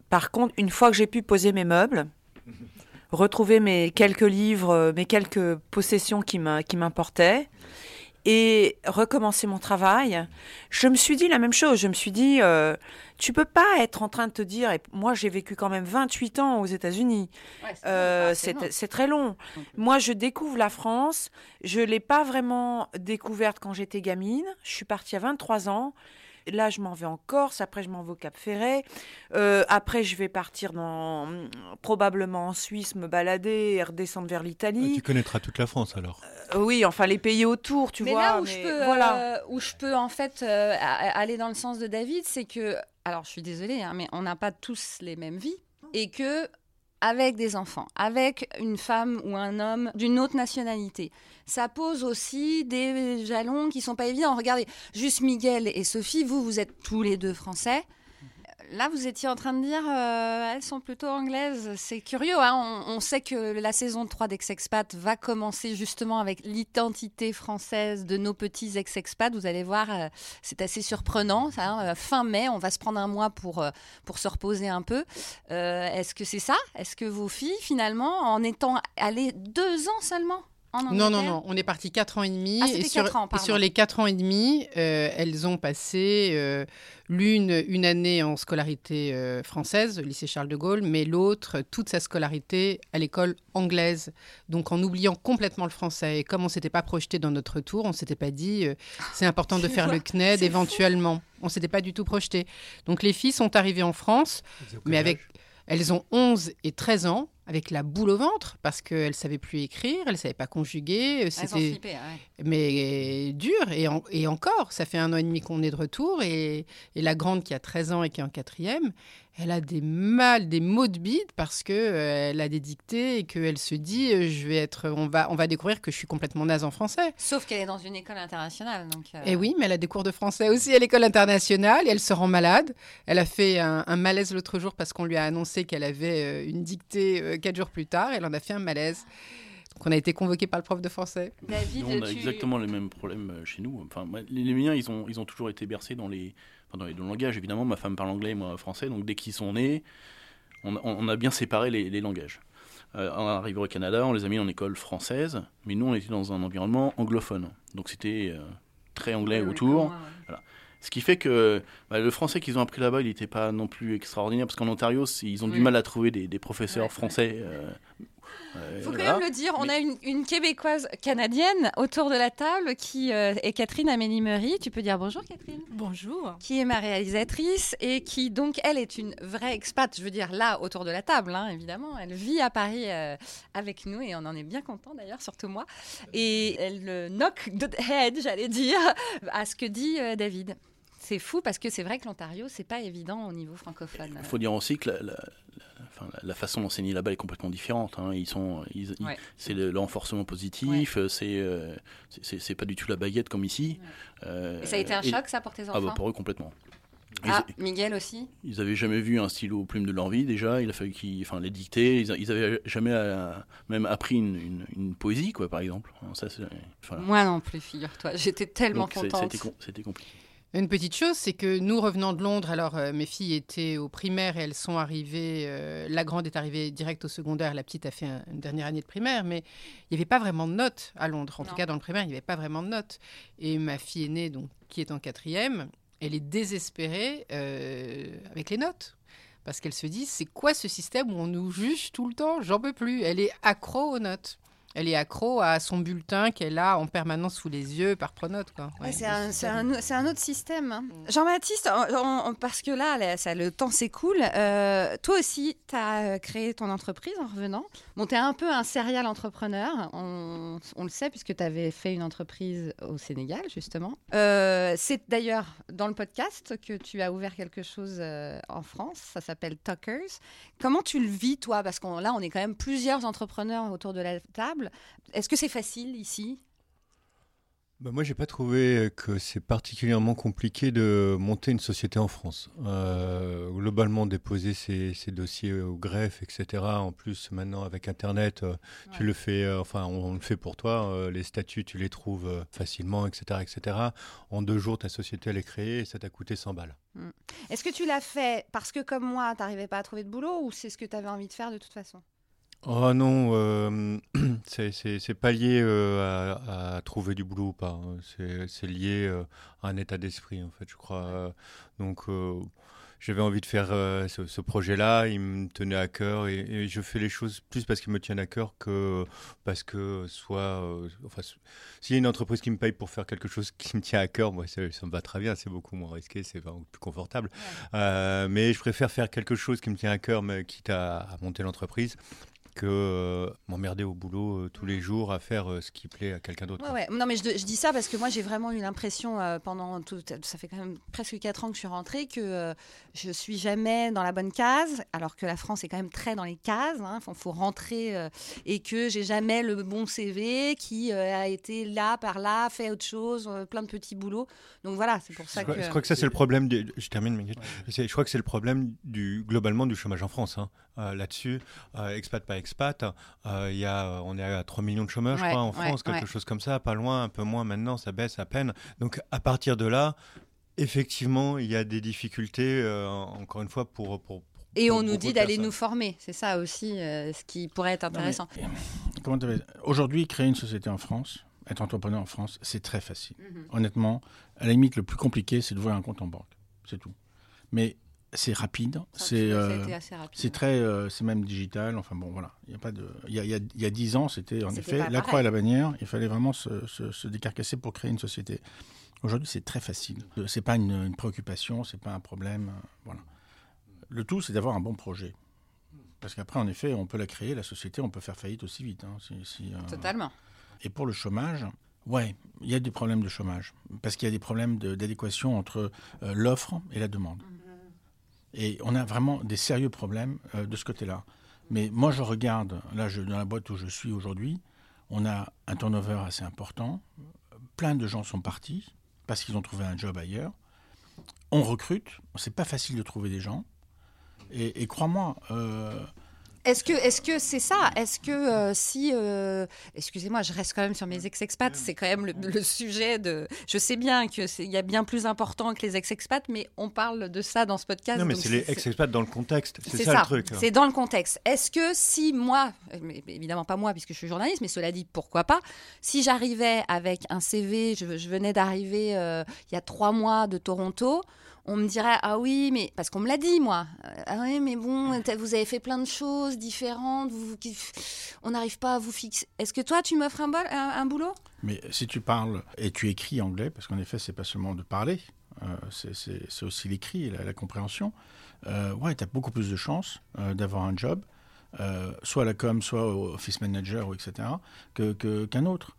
par contre, une fois que j'ai pu poser mes meubles, [LAUGHS] retrouver mes quelques livres, euh, mes quelques possessions qui m'importaient, et recommencer mon travail, je me suis dit la même chose. Je me suis dit, euh, tu peux pas être en train de te dire, et moi j'ai vécu quand même 28 ans aux États-Unis, euh, c'est c'est très long. Moi, je découvre la France. Je l'ai pas vraiment découverte quand j'étais gamine. Je suis partie à 23 ans. Là, je m'en vais en Corse. Après, je m'en vais au Cap Ferret. Euh, après, je vais partir dans probablement en Suisse, me balader et redescendre vers Ah, l'Italie. Tu connaîtras toute la France alors. Euh, oui, enfin les pays autour, tu mais vois. là où mais je peux, voilà. euh, où je peux en fait euh, aller dans le sens de David, c'est que, alors je suis désolée, hein, mais on n'a pas tous les mêmes vies et que avec des enfants, avec une femme ou un homme d'une autre nationalité, ça pose aussi des jalons qui sont pas évidents. Regardez, juste Miguel et Sophie, vous, vous êtes tous les deux français. Là, vous étiez en train de dire, euh, elles sont plutôt anglaises. C'est curieux, hein on, sait que la saison 3 d'Ex-Expat va commencer justement avec l'identité française de nos petits ex-expats. Vous allez voir, euh, c'est assez surprenant. hein. Euh, fin mai, on va se prendre un mois pour, euh, pour se reposer un peu. Est-ce que c'est ça? Est-ce que vos filles, finalement, en étant allées deux ans seulement? En Non, non, non, on est parti 4 ans et demi. Ah, et, sur, quatre ans, et pardon. sur les 4 ans et demi, euh, elles ont passé euh, l'une une année en scolarité euh, française, au lycée Charles de Gaulle, mais l'autre toute sa scolarité à l'école anglaise. Donc en oubliant complètement le français. Et comme on s'était pas projeté dans notre tour, on s'était pas dit euh, c'est important de faire vois, le CNED éventuellement. On s'était pas du tout projeté. Donc les filles sont arrivées en France, mais avec elles ont 11 et 13 ans. Avec la boule au ventre parce qu'elle savait plus écrire, elle savait pas conjuguer. Ont C'était ouais. mais dur et, en- et encore, ça fait un an et demi qu'on est de retour et, et la grande qui a 13 ans et qui est en quatrième, elle a des mal, des maux de bide parce que euh, elle a des dictées et qu'elle se dit, euh, je vais être, on va, on va découvrir que je suis complètement naze en français. Sauf qu'elle est dans une école internationale, donc. euh, Et Eh oui, mais elle a des cours de français aussi à l'école internationale et elle se rend malade. Elle a fait un, un malaise l'autre jour parce qu'on lui a annoncé qu'elle avait euh, une dictée quatre jours plus tard. Elle en a fait un malaise. On a été convoqué par le prof de français. David, on a tu- exactement les mêmes problèmes euh, chez nous. Enfin, les, miens, ils ont, ils ont toujours été bercés dans les, enfin, dans les deux langages. Évidemment, ma femme parle anglais, moi français. Donc dès qu'ils sont nés, on, a- on a bien séparé les, les langages. Euh, en arrivant au Canada, on les a mis en école française, mais nous, on était dans un environnement anglophone. Donc c'était euh, très anglais autour. ouais. Ce qui fait que bah, le français qu'ils ont appris là-bas, il n'était pas non plus extraordinaire, parce qu'en Ontario, ils ont du mal à trouver des, des professeurs Ouais, français. euh, euh, Faut quand voilà. même le dire, on Mais- a une, une québécoise canadienne autour de la table qui euh, est Catherine Amélie-Mery. Tu peux dire bonjour Catherine Bonjour. Qui est ma réalisatrice et qui donc elle est une vraie expat, je veux dire là autour de la table hein, évidemment. Elle vit à Paris euh, avec nous et on en est bien content d'ailleurs, surtout moi. Et elle euh, knock the head, j'allais dire, à ce que dit euh, David. C'est fou parce que c'est vrai que l'Ontario, c'est pas évident au niveau francophone. Il faut dire aussi que la- enfin, la- la façon d'enseigner là-bas est complètement différente. hein. Ils sont, ils- ils- Ouais. c'est le, le renforcement positif, euh, c'est, euh, c'est- pas du tout la baguette comme ici. Euh, Et ça a été un et- choc ça pour tes enfants Ah bah pour eux complètement. Ils, Ah, Miguel aussi ils avaient jamais vu un stylo aux plumes de leur vie déjà. Il a fallu qu'ils, enfin les dicter. Ils, a- ils avaient jamais euh, même appris une, une- une poésie quoi par exemple. Ça. Moi non plus, figure-toi. J'étais tellement Donc, contente. c'était compliqué. Une petite chose, c'est que nous revenant de Londres, alors euh, mes filles étaient au primaire et elles sont arrivées, euh, la grande est arrivée direct au secondaire, la petite a fait un- une dernière année de primaire, mais il n'y avait pas vraiment de notes à Londres. En Non. tout cas, dans le primaire, il n'y avait pas vraiment de notes. Et ma fille aînée, donc, qui est en quatrième, elle est désespérée euh, avec les notes. Parce qu'elle se dit, c'est quoi ce système où on nous juge tout le temps? J'en peux plus. Elle est accro aux notes. Elle est accro à son bulletin qu'elle a en permanence sous les yeux par pronote. Quoi. Ouais, Ouais, c'est un, autre système. hein. Jean-Baptiste, on- on- parce que là, là, ça, le temps s'écoule, euh, toi aussi, tu as créé ton entreprise en revenant. Bon, tu es un peu un serial entrepreneur, on, on le sait, puisque tu avais fait une entreprise au Sénégal, justement. Euh, c'est d'ailleurs dans le podcast que tu as ouvert quelque chose euh, en France, ça s'appelle Talkers. Comment tu le vis, toi? Parce que là, on est quand même plusieurs entrepreneurs autour de la table. Est-ce que c'est facile ici? Bah, moi, j'ai pas trouvé que c'est particulièrement compliqué de monter une société en France. Euh, globalement, déposer ses, ses dossiers au greffe, etc. En plus, maintenant, avec Internet, euh, tu le fais, euh, enfin, on, on le fait pour toi. euh, les statuts, tu les trouves facilement, etc., etc. En deux jours, ta société, elle est créée et ça t'a coûté 100 balles. Est-ce que tu l'as fait parce que, comme moi, tu n'arrivais pas à trouver de boulot ou c'est ce que tu avais envie de faire de toute façon? Oh non, euh, [CLEARS THROAT] c'est- pas lié euh, à, à trouver du boulot ou pas. hein. C'est lié euh, à un état d'esprit, en fait, je crois. Euh, Donc, j'avais envie de faire ce, ce projet-là. Il me tenait à cœur et, et je fais les choses plus parce qu'ils me tiennent à cœur que parce que soit. enfin, s'il y a une entreprise qui me paye pour faire quelque chose qui me tient à cœur, moi, ça, ça me va très bien. C'est beaucoup moins risqué, c'est plus confortable. Mais je préfère faire quelque chose qui me tient à cœur, mais quitte à, à monter l'entreprise que euh, m'emmerder au boulot euh, tous les jours à faire euh, ce qui plaît à quelqu'un d'autre. Ouais, quoi. ouais. Non, mais je, je dis ça parce que moi, j'ai vraiment eu l'impression euh, pendant tout. Ça fait quand même presque 4 ans que je suis rentrée que euh, je suis jamais dans la bonne case, alors que la France est quand même très dans les cases. Il faut, faut rentrer euh, et que j'ai jamais le bon CV qui euh, a été là, par là, fait autre chose, euh, plein de petits boulots. Donc voilà, c'est pour ça Je crois, que. je crois que ça c'est le problème. du- je termine, Je crois que c'est le problème du globalement du chômage en France. hein. Euh, Là-dessus, euh, expat pas expat, euh, il y a, on est à 3 millions de chômeurs, je crois, en ouais, France, quelque ouais. chose comme ça, pas loin, un peu moins maintenant, ça baisse à peine. Donc à partir de là, effectivement, il y a des difficultés, euh, encore une fois, pour, pour Et pour on nous dit de d'aller nous former. C'est ça aussi euh, ce qui pourrait être intéressant. [CLEARS THROAT] Aujourd'hui, créer une société en France, être entrepreneur en France, c'est très facile. Mhm. Honnêtement, à la limite, le plus compliqué, c'est d'ouvrir un compte en banque. C'est tout. Mais c'est rapide. C'est euh, c'est très, euh, c'est même digital. Enfin bon, voilà. Il y a pas de. Il y a, il y a- 10 ans, c'était en effet la croix et la bannière. Il fallait vraiment se, se- se décarcasser pour créer une société. Aujourd'hui, c'est très facile. C'est pas une, une préoccupation, c'est pas un problème. Voilà. Le tout, c'est d'avoir un bon projet. Parce qu'après, en effet, on peut la créer, la société, on peut faire faillite aussi vite. hein, si- si, euh, Totalement. Et pour le chômage, ouais, il y a des problèmes de chômage. Parce qu'il y a des problèmes de- d'adéquation entre euh, l'offre et la demande. Et on a vraiment des sérieux problèmes euh, de ce côté-là. Mais moi, je regarde, là, je, dans la boîte où je suis aujourd'hui, on a un turnover assez important. Plein de gens sont partis parce qu'ils ont trouvé un job ailleurs. On recrute. C'est pas facile de trouver des gens. Et, crois-moi, euh, Est-ce que est-ce que c'est ça? Est-ce que euh, si euh, excusez-moi, je reste quand même sur mes ex-expats, c'est quand même le, le sujet de. Je sais bien que il y a bien plus important que les ex-expats, mais on parle de ça dans ce podcast. Non, mais c'est les ex-expats dans le contexte. C'est ça, le truc. hein. C'est dans le contexte. Est-ce que si moi, mais évidemment pas moi puisque je suis journaliste, mais cela dit, pourquoi pas, si j'arrivais avec un CV, je, je venais d'arriver euh, il y a trois mois de Toronto, on me dirait ah oui mais parce qu'on me l'a dit moi Euh, ah oui mais bon vous avez fait plein de choses différentes vous, on n'arrive pas à vous fixer est-ce que toi tu m'offres un, bol- un, un boulot? Mais si tu parles et tu écris anglais, parce qu'en effet, c'est pas seulement de parler, euh, c'est- aussi l'écrit et la, la compréhension, euh, ouais, tu as beaucoup plus de chances euh, d'avoir un job, soit à la com, soit au office manager, ou etc., que- qu'un autre.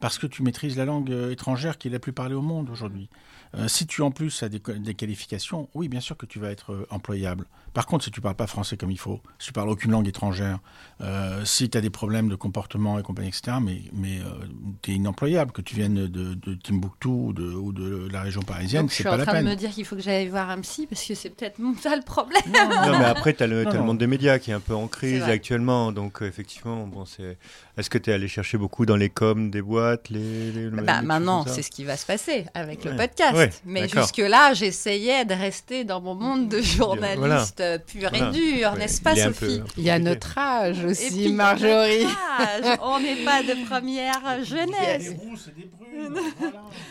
Parce que tu maîtrises la langue étrangère qui est la plus parlée au monde aujourd'hui. Euh, si tu en plus as des, qualifications, oui, bien sûr que tu vas être euh, employable. Par contre, si tu parles pas français comme il faut, si tu parles aucune langue étrangère, euh, si tu as des problèmes de comportement et compagnie, etc., mais, mais tu es inemployable, que tu viennes de, de Timbuktu ou de, ou de la région parisienne, Donc je c'est suis pas en la train de peine. me dire qu'il faut que j'aille voir un psy parce que c'est peut-être mon- ça le problème Non, mais après, tu as, le, t'as le monde des médias qui est un peu en crise actuellement. Donc, euh, effectivement, bon, c'est... est-ce que tu es allé chercher beaucoup dans les coms des boîtes les, les- les- Bah, maintenant, c'est ce qui va se passer avec le podcast. Ouais, Mais jusque-là, j'essayais de rester dans mon monde de journaliste pur Voilà. et dur, Ouais, n'est-ce pas, il Sophie peu- un peu Il y a notre âge Et aussi, puis, Marjorie. notre âge. On n'est pas de première jeunesse.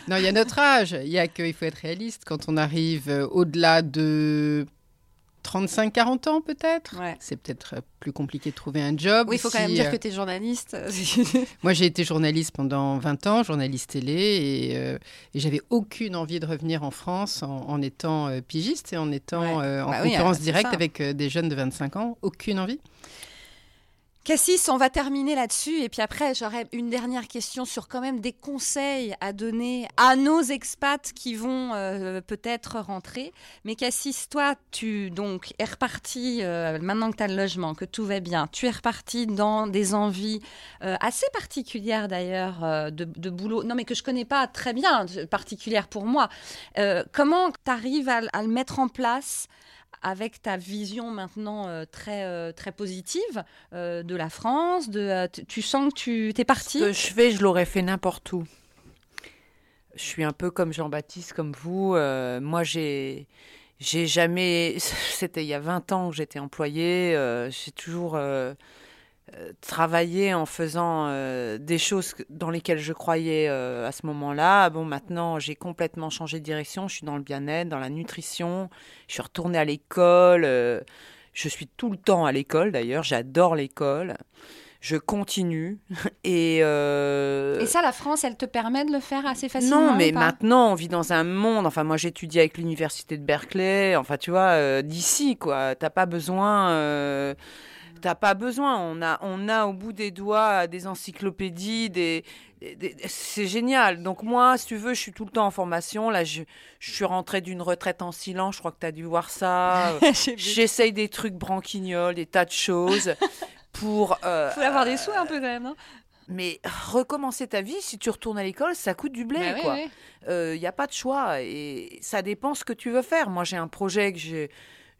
Non, il y a notre âge. Il y a qu'il faut être réaliste. Quand on arrive euh, au-delà de 35-40 ans, peut-être, Ouais. c'est peut-être euh, plus compliqué de trouver un job. Oui, il faut quand même dire euh, que tu es journaliste. [LAUGHS] Moi, j'ai été journaliste pendant 20 ans, journaliste télé, et, euh, et j'avais aucune envie de revenir en France en, en étant euh, pigiste et en étant Ouais. euh, en Bah concurrence directe avec des jeunes de 25 ans. Aucune envie. Cassis, on va terminer là-dessus. Et puis après, j'aurais une dernière question sur quand même des conseils à donner à nos expats qui vont euh, peut-être rentrer. Mais Cassis, toi, tu donc es reparti, euh, maintenant que tu as le logement, que tout va bien, tu es reparti dans des envies euh, assez particulières d'ailleurs de, boulot. Non, mais que je connais pas très bien, particulières pour moi. Comment tu arrives à, à le mettre en place avec ta vision maintenant euh, très, euh, très positive euh, de la France de, tu- sens que tu t'es parti Ce que je fais, je l'aurais fait n'importe où. Je suis un peu comme Jean-Baptiste, comme vous. Moi, j'ai, j'ai jamais. [LAUGHS] C'était il y a 20 ans que j'étais employée. j'ai toujours travaillé en faisant euh, des choses dans lesquelles je croyais euh, à ce moment-là. Bon, maintenant, j'ai complètement changé de direction. Je suis dans le bien-être, dans la nutrition. Je suis retournée à l'école. euh, je suis tout le temps à l'école, d'ailleurs. J'adore l'école. Je continue. [LAUGHS] Et, Et ça, la France, elle te permet de le faire assez facilement non, mais maintenant, on vit dans un monde. Enfin, moi, j'étudie avec l'université de Berkeley. Enfin, tu vois, d'ici, quoi. T'as pas besoin. Euh, T'as pas besoin. On a, on a au bout des doigts des encyclopédies, des, des- des- c'est génial. Donc moi, si tu veux, je suis tout le temps en formation. Là, je, je suis rentrée d'une retraite en silence. Je crois que tu as dû voir ça. [LAUGHS] Euh. J'essaye des trucs branquignoles, des tas de choses pour. euh, faut avoir des sous un peu quand même, non mais recommencer ta vie, si tu retournes à l'école, ça coûte du blé, Bah. Il n'y a pas de choix et ça dépend ce que tu veux faire. Moi, j'ai un projet que j'ai,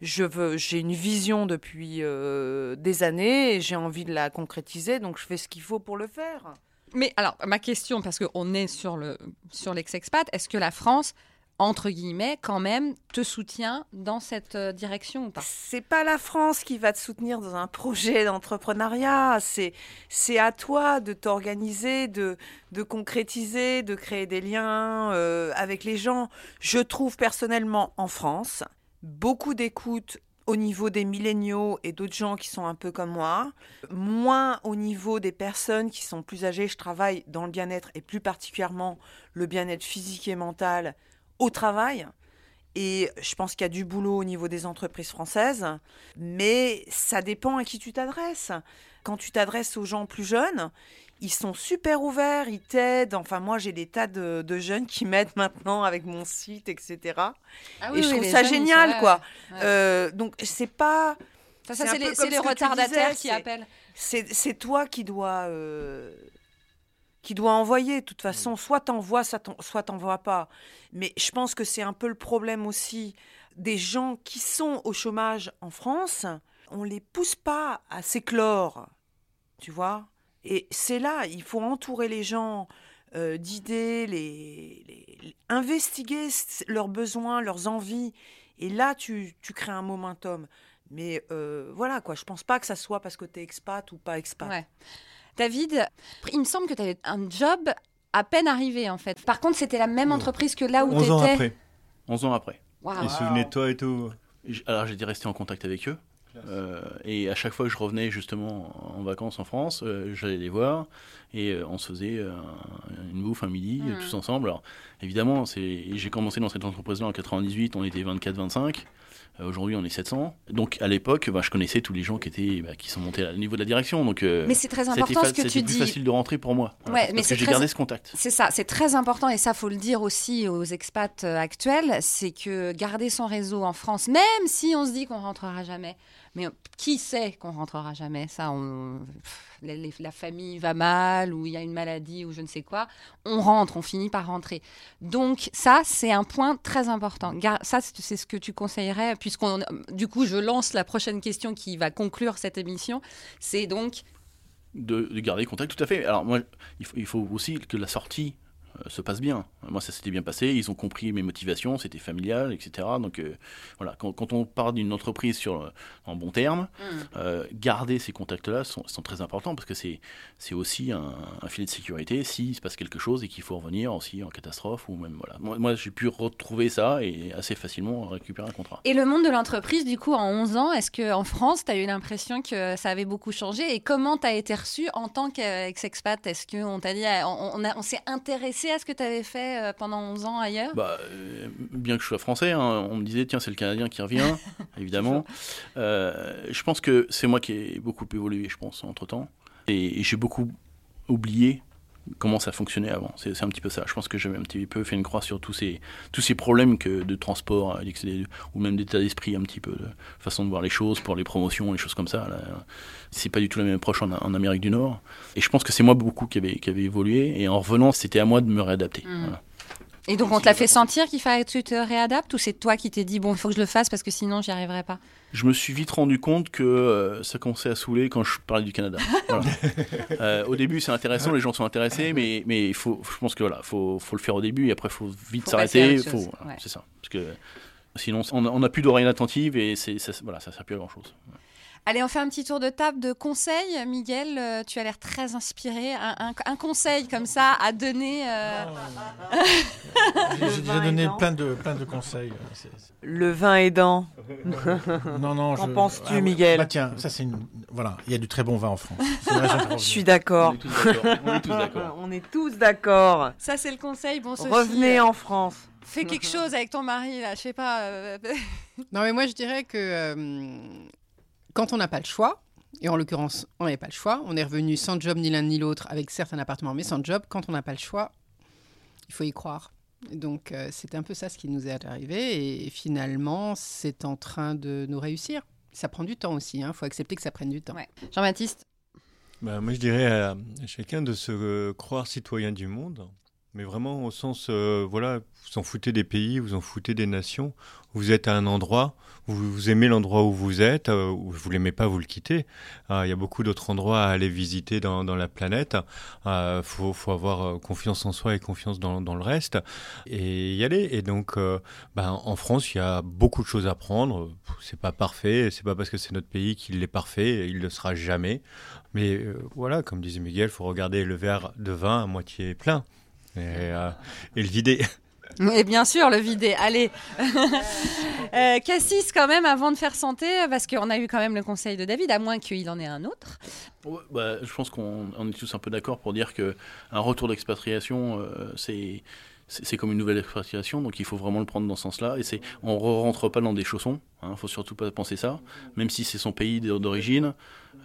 je veux, j'ai une vision depuis euh, des années et j'ai envie de la concrétiser, donc je fais ce qu'il faut pour le faire. Mais alors, ma question, parce qu'on est sur le sur l'ex-expat, est-ce que la France, entre guillemets, quand même, te soutient dans cette euh, direction ou pas? C'est pas la France qui va te soutenir dans un projet d'entrepreneuriat. C'est, c'est à toi de t'organiser, de, de concrétiser, de créer des liens euh, avec les gens. Je trouve personnellement en France beaucoup d'écoute au niveau des milléniaux et d'autres gens qui sont un peu comme moi, moins au niveau des personnes qui sont plus âgées. Je travaille dans le bien-être et plus particulièrement le bien-être physique et mental au travail. Et je pense qu'il y a du boulot au niveau des entreprises françaises, mais ça dépend à qui tu t'adresses. Quand tu t'adresses aux gens plus jeunes, ils sont super ouverts, ils t'aident. Enfin, moi, j'ai des tas de, de jeunes qui m'aident [LAUGHS] maintenant avec mon site, etc. Ah oui, et je oui, trouve les ça jeunes, génial, quoi. ouais. Euh, donc, c'est pas. Ça, ça, c'est les, ce retardataires disais, qui appellent. C'est toi qui dois. euh, qui dois envoyer. De toute façon, soit t'envoies, soit t'en- soit t'envoies pas. Mais je pense que c'est un peu le problème aussi des gens qui sont au chômage en France. On les pousse pas à s'éclore, tu vois. Et c'est là, il faut entourer les gens euh, d'idées, les, les- les- investiguer leurs besoins, leurs envies. Et là, tu, tu crées un momentum. Mais euh, voilà, quoi. Je pense pas que ça soit parce que tu es expat ou pas expat. Ouais. David, il me semble que tu avais un job à peine arrivé en fait. Par contre, c'était la même entreprise que là où tu 11 ans étais. après. 11 ans après. Waouh. Ils se souvenaient de toi et tout. Alors j'étais resté en contact avec eux. Euh, et à chaque fois que je revenais justement en vacances en France, euh, j'allais les voir et euh, on se faisait euh, une bouffe un midi Mhm. tous ensemble. Alors évidemment, c'est j'ai commencé dans cette entreprise-là en 98, on était 24-25. Euh, Aujourd'hui, on est 700. Donc à l'époque, bah, je connaissais tous les gens qui étaient bah, qui sont montés au niveau de la direction. Donc euh, Mais c'est très important ce que tu c'était plus dis. facile de rentrer pour moi. Voilà, Ouais, parce mais que c'est j'ai très- gardé ce contact. C'est ça, c'est très important et ça faut le dire aussi aux expats actuels, c'est que garder son réseau en France, même si on se dit qu'on rentrera jamais, mais qui sait qu'on rentrera jamais? Ça, la famille va mal ou il y a une maladie ou je ne sais quoi, on rentre, on finit par rentrer. Donc ça, c'est un point très important. Ça, c'est ce que tu conseillerais, puisqu'on, du coup, je lance la prochaine question qui va conclure cette émission. C'est donc de, de garder contact, tout à fait. Alors moi, il faut, aussi que la sortie euh, se passe bien. Moi, ça s'était bien passé. Ils ont compris mes motivations, c'était familial, etc. Donc euh, voilà, quand, quand on part d'une entreprise sur euh, en bon terme, euh, garder ces contacts-là sont, sont très importants parce que c'est c'est aussi un, un filet de sécurité s'il se passe quelque chose et qu'il faut revenir aussi en catastrophe ou même voilà. Moi, moi, j'ai pu retrouver ça et assez facilement récupérer un contrat. Et le monde de l'entreprise, du coup, en 11 ans, est-ce qu'en France, tu as eu l'impression que ça avait beaucoup changé? Et comment tu as été reçu en tant qu'ex-expat Est-ce qu'on t'a dit, on, on, a- on s'est intéressé à ce que tu avais fait euh, pendant 11 ans ailleurs? Bah, euh, bien que je sois français, hein, on me disait tiens c'est le Canadien qui revient, [LAUGHS] évidemment. Euh, je pense que c'est moi qui ai beaucoup évolué, je pense, entre temps, et, et j'ai beaucoup oublié comment ça fonctionnait avant. C'est un petit peu ça. Je pense que j'avais un petit peu fait une croix sur tous ces tous ces problèmes que de transport, euh, ou même d'état d'esprit, un petit peu de façon de voir les choses pour les promotions, les choses comme ça. C'est pas du tout la même approche en, en Amérique du Nord. Et je pense que c'est moi beaucoup qui avait qui avait évolué, et en revenant, c'était à moi de me réadapter. Voilà. Et donc, on te l'a fait sentir qu'il fallait que tu te réadaptes Ou c'est toi qui t'es dit, bon, il faut que je le fasse parce que sinon, j'y arriverai pas? Je me suis vite rendu compte que euh, ça commençait à saouler quand je parlais du Canada. [LAUGHS] Voilà. Euh, au début, c'est intéressant, les gens sont intéressés, mais mais il faut, je pense que voilà, faut faut le faire au début et après faut vite s'arrêter. autre Faut, chose, voilà, ouais. c'est ça, parce que sinon on n'a plus d'oreilles attentives et c'est ça, voilà, ça sert plus à grand chose. Allez, on fait un petit tour de table de conseils. Miguel, euh, tu as l'air très inspiré. Un, un- un conseil comme ça à donner euh, J'ai déjà donné plein de, plein de conseils. C'est- c'est- Le vin aidant. Non, non. Qu'en je- penses-tu, ouais. Miguel Bah tiens, ça c'est une. Voilà, il y a du très bon vin en France. Je suis revenir. d'accord. On est tous d'accord. On est tous est. Ça, c'est le conseil. Bon, Sophie, Revenez euh, en France. Fais quelque chose avec ton mari, là. Je sais pas. euh, [LAUGHS] Non, mais moi, je dirais que euh, quand on n'a pas le choix, et en l'occurrence, on n'avait pas le choix, on est revenu sans job ni l'un ni l'autre, avec certes un appartement, mais sans job, quand on n'a pas le choix, il faut y croire. Donc, euh, c'est un peu ça ce qui nous est arrivé, et finalement, c'est en train de nous réussir. Ça prend du temps aussi, il faut accepter que ça prenne du temps. Ouais. Jean-Baptiste? Bah, moi, je dirais à chacun de se euh, croire citoyen du monde, mais vraiment au sens, euh, voilà, vous en foutez des pays, vous en foutez des nations, vous êtes à un endroit, vous, aimez l'endroit où vous êtes, euh, ou vous l'aimez pas, vous le quittez. Ah, Il y a beaucoup d'autres endroits à aller visiter dans, la planète. Il faut, faut avoir euh, confiance en soi et confiance dans, le reste, et y aller. Et donc, euh, ben, en France, il y a beaucoup de choses à prendre. C'est pas parfait, c'est pas parce que c'est notre pays qu'il est parfait, il le sera jamais. Mais voilà, comme disait Miguel, faut regarder le verre de vin à moitié plein et, euh, et le vider. Et bien sûr, le vider. Allez. [LAUGHS] euh, Cassis, quand même, avant de faire santé, parce qu'on a eu quand même le conseil de David, à moins qu'il en ait un autre. Ouais, bah, je pense qu'on on est tous un peu d'accord pour dire que un retour d'expatriation, euh, c'est c'est comme une nouvelle expatriation, donc il faut vraiment le prendre dans ce sens-là. Et c'est, on ne rentre pas dans des chaussons, il ne faut surtout pas penser ça. Même si c'est son pays d'origine,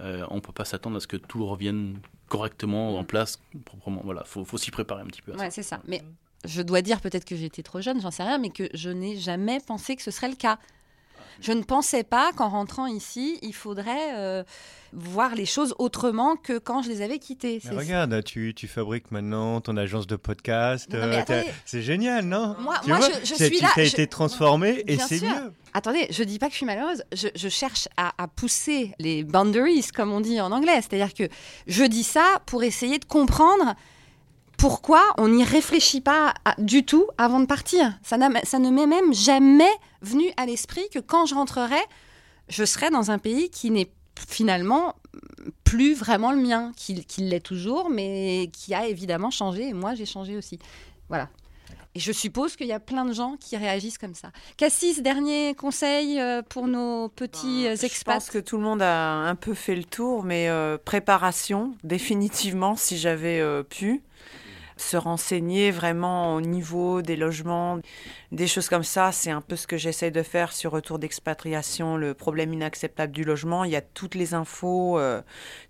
euh, on ne peut pas s'attendre à ce que tout revienne correctement en place, proprement. Voilà, faut, s'y préparer un petit peu. c'est ça. Mais je dois dire peut-être que j'étais trop jeune, j'en sais rien, mais que je n'ai jamais pensé que ce serait le cas. Je ne pensais pas qu'en rentrant ici, il faudrait euh, voir les choses autrement que quand je les avais quittées. Mais regarde, tu, tu fabriques maintenant ton agence de podcast. Euh, c'est génial, non? Moi, Tu moi, vois, je, je c'est- suis tu là. as je- été transformé et c'est mieux. Attendez, je dis pas que je suis malheureuse. Je, je cherche à, à pousser les boundaries, comme on dit en anglais. C'est-à-dire que je dis ça pour essayer de comprendre pourquoi on n'y réfléchit pas à- du tout avant de partir. Ça, ne m'est même jamais venu à l'esprit que quand je rentrerai, je serai dans un pays qui n'est finalement plus vraiment le mien, qui, qui l'est toujours, mais qui a évidemment changé. Et moi, j'ai changé aussi. Voilà. Et je suppose qu'il y a plein de gens qui réagissent comme ça. Cassis, dernier conseil euh, pour nos petits euh, Je expats pense que tout le monde a un peu fait le tour, mais euh, préparation, [LAUGHS] définitivement, si j'avais euh, pu. Se renseigner vraiment au niveau des logements, des choses comme ça, c'est un peu ce que j'essaie de faire sur Retour d'expatriation, le problème inacceptable du logement. Il y a toutes les infos, euh,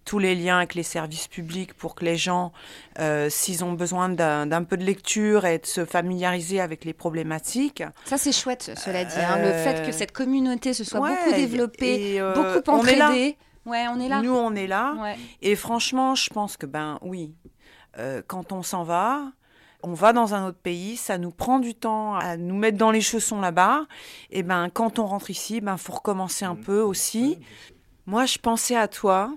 tous les liens avec les services publics pour que les gens, euh, s'ils ont besoin d'un peu de lecture et de se familiariser avec les problématiques, Ça, c'est chouette, cela dit. hein, le Euh, fait que cette communauté se soit ouais, beaucoup développée, et, euh, beaucoup entraidée. Ouais, on est là. Nous, on est là. Ouais. Et franchement, je pense que, ben oui, euh, quand on s'en va, on va dans un autre pays, ça nous prend du temps à nous mettre dans les chaussons là-bas. Et ben, quand on rentre ici, ben, faut recommencer un peu aussi. Moi, je pensais à toi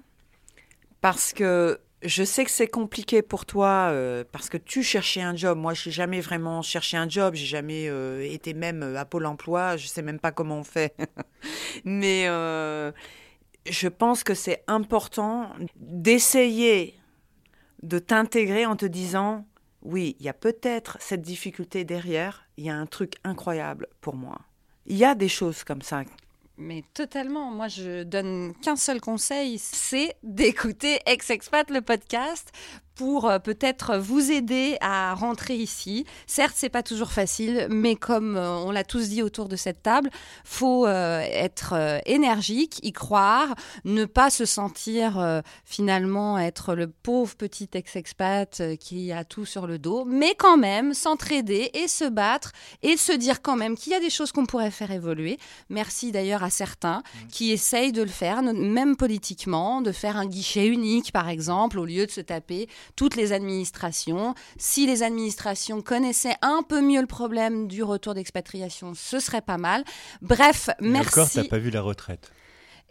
parce que je sais que c'est compliqué pour toi euh, parce que tu cherchais un job. Moi, j'ai jamais vraiment cherché un job. J'ai jamais euh, été même à Pôle Emploi. Je sais même pas comment on fait. [LAUGHS] Mais euh, je pense que c'est important d'essayer de t'intégrer en te disant oui, il y a peut-être cette difficulté derrière. Il y a un truc incroyable pour moi. Il y a des choses comme ça. Mais totalement. Moi, je donne qu'un seul conseil, c'est d'écouter Ex-Expat, le podcast, pour euh, peut-être vous aider à rentrer ici. Certes, c'est pas toujours facile, mais comme euh, on l'a tous dit autour de cette table, faut euh, être énergique, y croire, ne pas se sentir finalement être le pauvre petit ex-expat qui a tout sur le dos, mais quand même s'entraider et se battre et se dire quand même qu'il y a des choses qu'on pourrait faire évoluer. Merci d'ailleurs à certains qui essayent de le faire, même politiquement, de faire un guichet unique, par exemple, au lieu de se taper toutes les administrations. Si les administrations connaissaient un peu mieux le problème du retour d'expatriation, ce serait pas mal. Bref, Et merci. encore, t'as pas vu la retraite.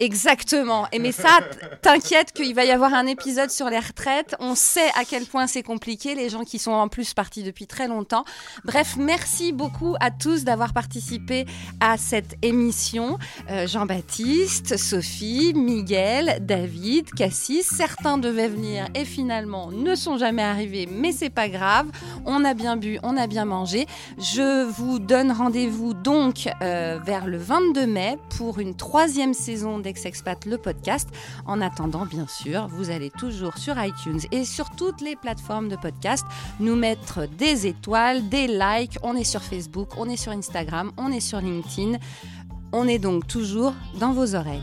Exactement. Et mais ça, [LAUGHS] t'inquiète qu'il va y avoir un épisode sur les retraites. On sait à quel point c'est compliqué, les gens qui sont en plus partis depuis très longtemps. Bref, merci beaucoup à tous d'avoir participé à cette émission. Euh, Jean-Baptiste, Sophie, Miguel, David, Cassis. Certains devaient venir et finalement ne sont jamais arrivés, mais c'est pas grave. On a bien bu, on a bien mangé. Je vous donne rendez-vous donc euh, vers le 22 mai pour une troisième saison d'Ex-Expat, le podcast. En attendant, bien sûr, vous allez toujours sur iTunes et sur toutes les plateformes de podcast nous mettre des étoiles, des likes. On est sur Facebook, on est sur Instagram, on est sur LinkedIn. On est donc toujours dans vos oreilles.